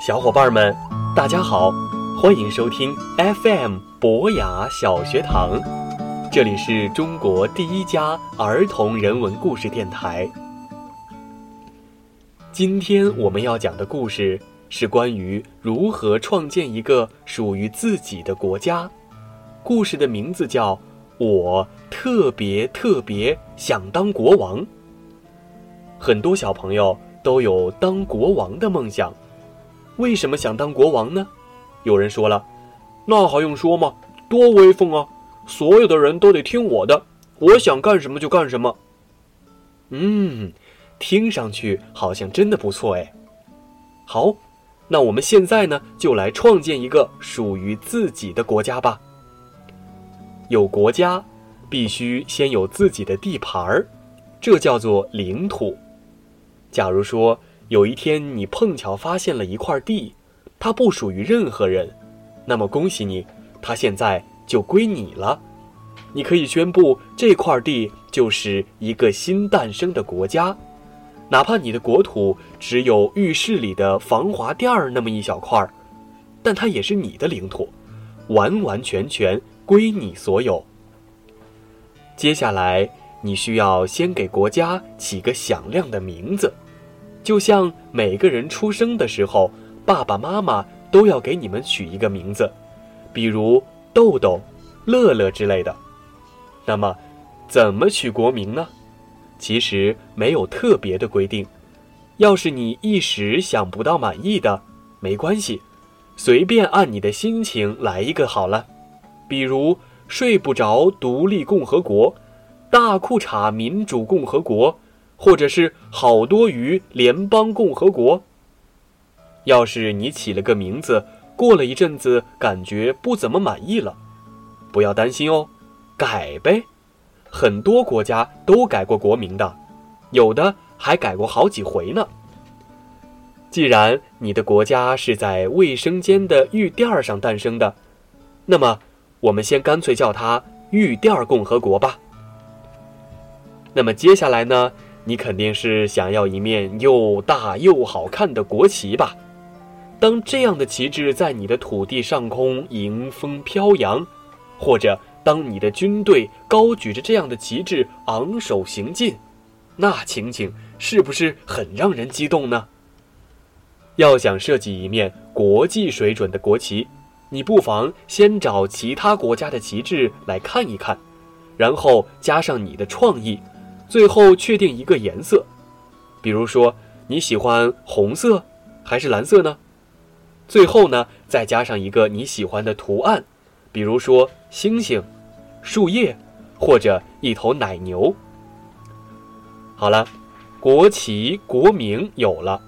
小伙伴们，大家好，欢迎收听 FM 博雅小学堂，这里是中国第一家儿童人文故事电台。今天我们要讲的故事是关于如何创建一个属于自己的国家。故事的名字叫《我特别特别想当国王》。很多小朋友都有当国王的梦想。为什么想当国王呢？有人说了，那还用说吗？多威风啊！所有的人都得听我的，我想干什么就干什么。嗯，听上去好像真的不错哎。好，那我们现在呢，就来创建一个属于自己的国家吧。有国家，必须先有自己的地盘儿，这叫做领土。假如说，有一天，你碰巧发现了一块地，它不属于任何人，那么恭喜你，它现在就归你了。你可以宣布这块地就是一个新诞生的国家，哪怕你的国土只有浴室里的防滑垫儿那么一小块儿，但它也是你的领土，完完全全归你所有。接下来，你需要先给国家起个响亮的名字。就像每个人出生的时候，爸爸妈妈都要给你们取一个名字，比如豆豆、乐乐之类的。那么，怎么取国名呢？其实没有特别的规定。要是你一时想不到满意的，没关系，随便按你的心情来一个好了。比如睡不着独立共和国、大裤衩民主共和国。或者是好多于联邦共和国。要是你起了个名字，过了一阵子感觉不怎么满意了，不要担心哦，改呗。很多国家都改过国名的，有的还改过好几回呢。既然你的国家是在卫生间的浴垫上诞生的，那么我们先干脆叫它浴垫共和国吧。那么接下来呢？你肯定是想要一面又大又好看的国旗吧？当这样的旗帜在你的土地上空迎风飘扬，或者当你的军队高举着这样的旗帜昂首行进，那情景是不是很让人激动呢？要想设计一面国际水准的国旗，你不妨先找其他国家的旗帜来看一看，然后加上你的创意。最后确定一个颜色，比如说你喜欢红色还是蓝色呢？最后呢，再加上一个你喜欢的图案，比如说星星、树叶或者一头奶牛。好了，国旗国名有了，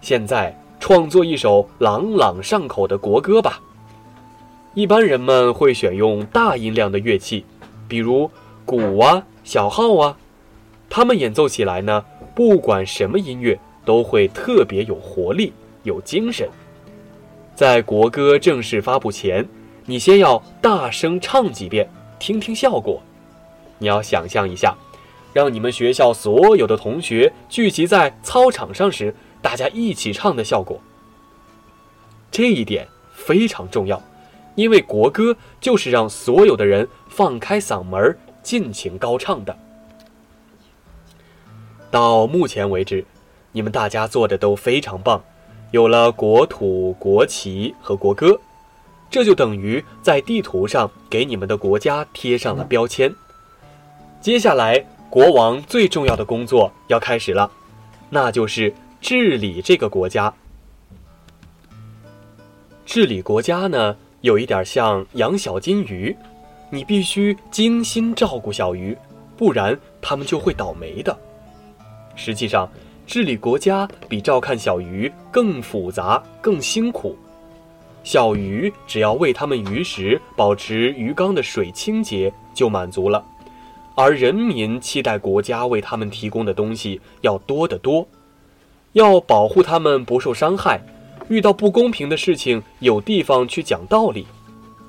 现在创作一首朗朗上口的国歌吧。一般人们会选用大音量的乐器，比如鼓啊、小号啊。他们演奏起来呢，不管什么音乐都会特别有活力、有精神。在国歌正式发布前，你先要大声唱几遍，听听效果。你要想象一下，让你们学校所有的同学聚集在操场上时，大家一起唱的效果。这一点非常重要，因为国歌就是让所有的人放开嗓门尽情高唱的。到目前为止，你们大家做的都非常棒，有了国土、国旗和国歌，这就等于在地图上给你们的国家贴上了标签。接下来，国王最重要的工作要开始了，那就是治理这个国家。治理国家呢，有一点像养小金鱼，你必须精心照顾小鱼，不然它们就会倒霉的。实际上，治理国家比照看小鱼更复杂、更辛苦。小鱼只要喂它们鱼食，保持鱼缸的水清洁就满足了，而人民期待国家为他们提供的东西要多得多。要保护他们不受伤害，遇到不公平的事情有地方去讲道理。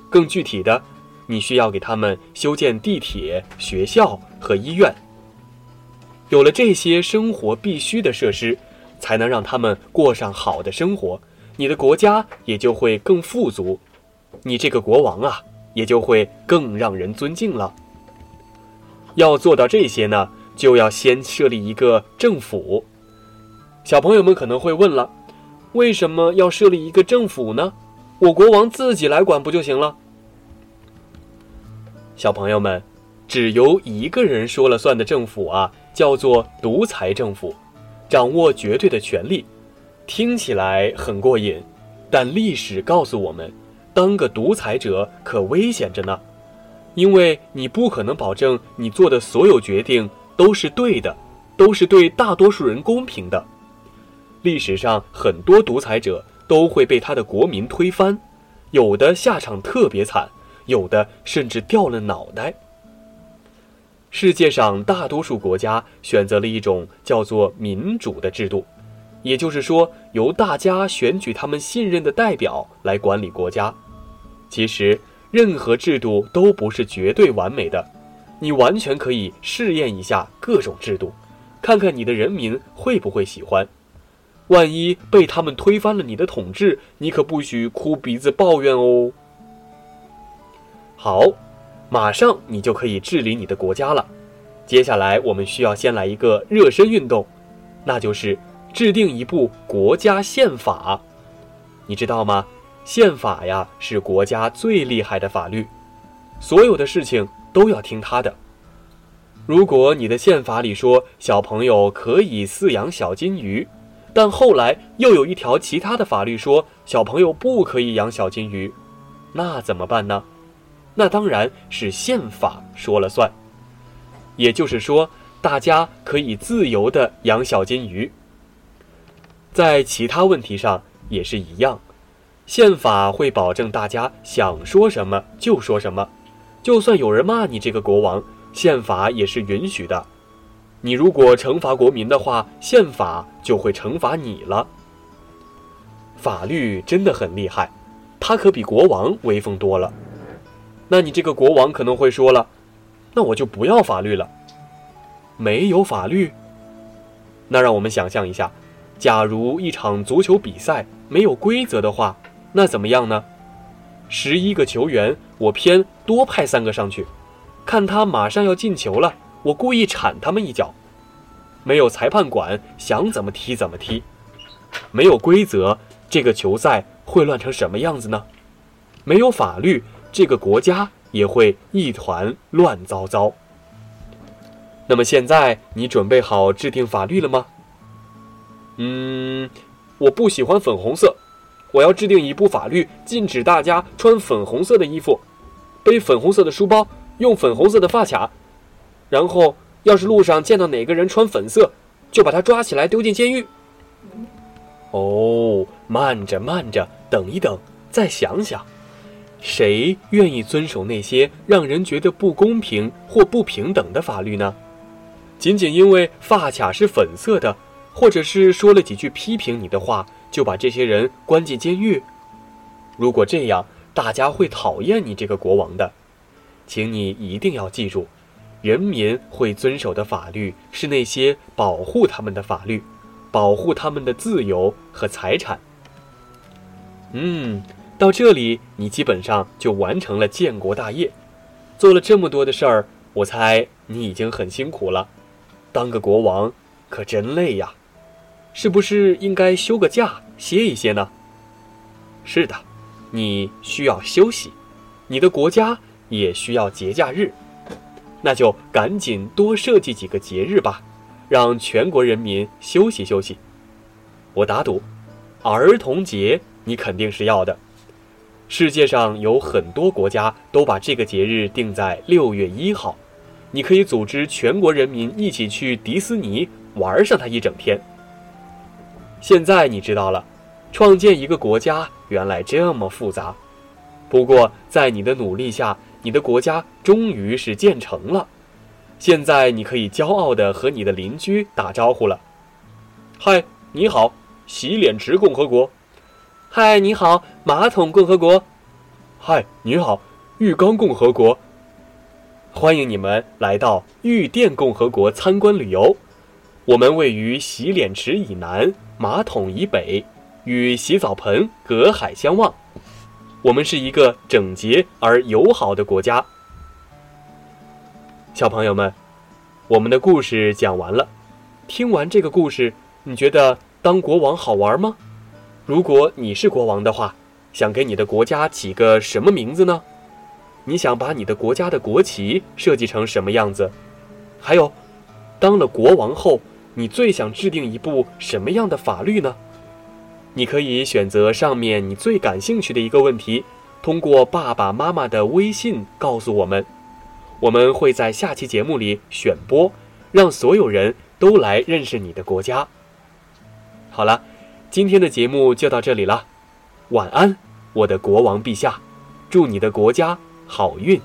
更具体的，你需要给他们修建地铁、学校和医院。有了这些生活必须的设施，才能让他们过上好的生活，你的国家也就会更富足，你这个国王啊，也就会更让人尊敬了。要做到这些呢，就要先设立一个政府。小朋友们可能会问了，为什么要设立一个政府呢？我国王自己来管不就行了？小朋友们，只由一个人说了算的政府啊，叫做独裁政府，掌握绝对的权力。听起来很过瘾，但历史告诉我们，当个独裁者可危险着呢。因为你不可能保证你做的所有决定都是对的，都是对大多数人公平的。历史上很多独裁者都会被他的国民推翻，有的下场特别惨，有的甚至掉了脑袋。世界上大多数国家选择了一种叫做民主的制度，也就是说，由大家选举他们信任的代表来管理国家。其实。任何制度都不是绝对完美的，你完全可以试验一下各种制度，看看你的人民会不会喜欢。万一被他们推翻了你的统治，你可不许哭鼻子抱怨哦。好，马上你就可以治理你的国家了。接下来我们需要先来一个热身运动，那就是制定一部国家宪法，你知道吗？宪法呀，是国家最厉害的法律，所有的事情都要听他的。如果你的宪法里说小朋友可以饲养小金鱼，但后来又有一条其他的法律说小朋友不可以养小金鱼，那怎么办呢？那当然是宪法说了算。也就是说，大家可以自由的养小金鱼。在其他问题上也是一样。宪法会保证大家想说什么就说什么，就算有人骂你这个国王，宪法也是允许的。你如果惩罚国民的话，宪法就会惩罚你了。法律真的很厉害，它可比国王威风多了。那你这个国王可能会说了，那我就不要法律了。没有法律？那让我们想象一下，假如一场足球比赛没有规则的话。那怎么样呢？十一个球员，我偏多派三个上去，看他马上要进球了，我故意铲他们一脚。没有裁判管，想怎么踢怎么踢。没有规则，这个球赛会乱成什么样子呢？没有法律，这个国家也会一团乱糟糟。那么现在你准备好制定法律了吗？嗯，我不喜欢粉红色。我要制定一部法律，禁止大家穿粉红色的衣服，背粉红色的书包，用粉红色的发卡。然后，要是路上见到哪个人穿粉色，就把他抓起来丢进监狱。哦，慢着，慢着，等一等，再想想，谁愿意遵守那些让人觉得不公平或不平等的法律呢？仅仅因为发卡是粉色的，或者是说了几句批评你的话。就把这些人关进监狱。如果这样，大家会讨厌你这个国王的。请你一定要记住，人民会遵守的法律是那些保护他们的法律，保护他们的自由和财产。嗯，到这里你基本上就完成了建国大业，做了这么多的事儿，我猜你已经很辛苦了。当个国王可真累呀，是不是应该休个假？歇一歇呢？是的，你需要休息，你的国家也需要节假日，那就赶紧多设计几个节日吧，让全国人民休息休息。我打赌，儿童节你肯定是要的。世界上有很多国家都把这个节日定在六月一号，你可以组织全国人民一起去迪士尼玩上它一整天。现在你知道了，创建一个国家原来这么复杂。不过在你的努力下，你的国家终于是建成了。现在你可以骄傲地和你的邻居打招呼了。嗨，你好，洗脸池共和国。嗨，你好，马桶共和国。嗨，你好，浴缸共和国。欢迎你们来到浴电共和国参观旅游。我们位于洗脸池以南。马桶以北，与洗澡盆隔海相望。我们是一个整洁而友好的国家。小朋友们，我们的故事讲完了。听完这个故事，你觉得当国王好玩吗？如果你是国王的话，想给你的国家起个什么名字呢？你想把你的国家的国旗设计成什么样子？还有，当了国王后，你最想制定一部什么样的法律呢？你可以选择上面你最感兴趣的一个问题，通过爸爸妈妈的微信告诉我们。我们会在下期节目里选播，让所有人都来认识你的国家。好了，今天的节目就到这里了，晚安，我的国王陛下，祝你的国家好运。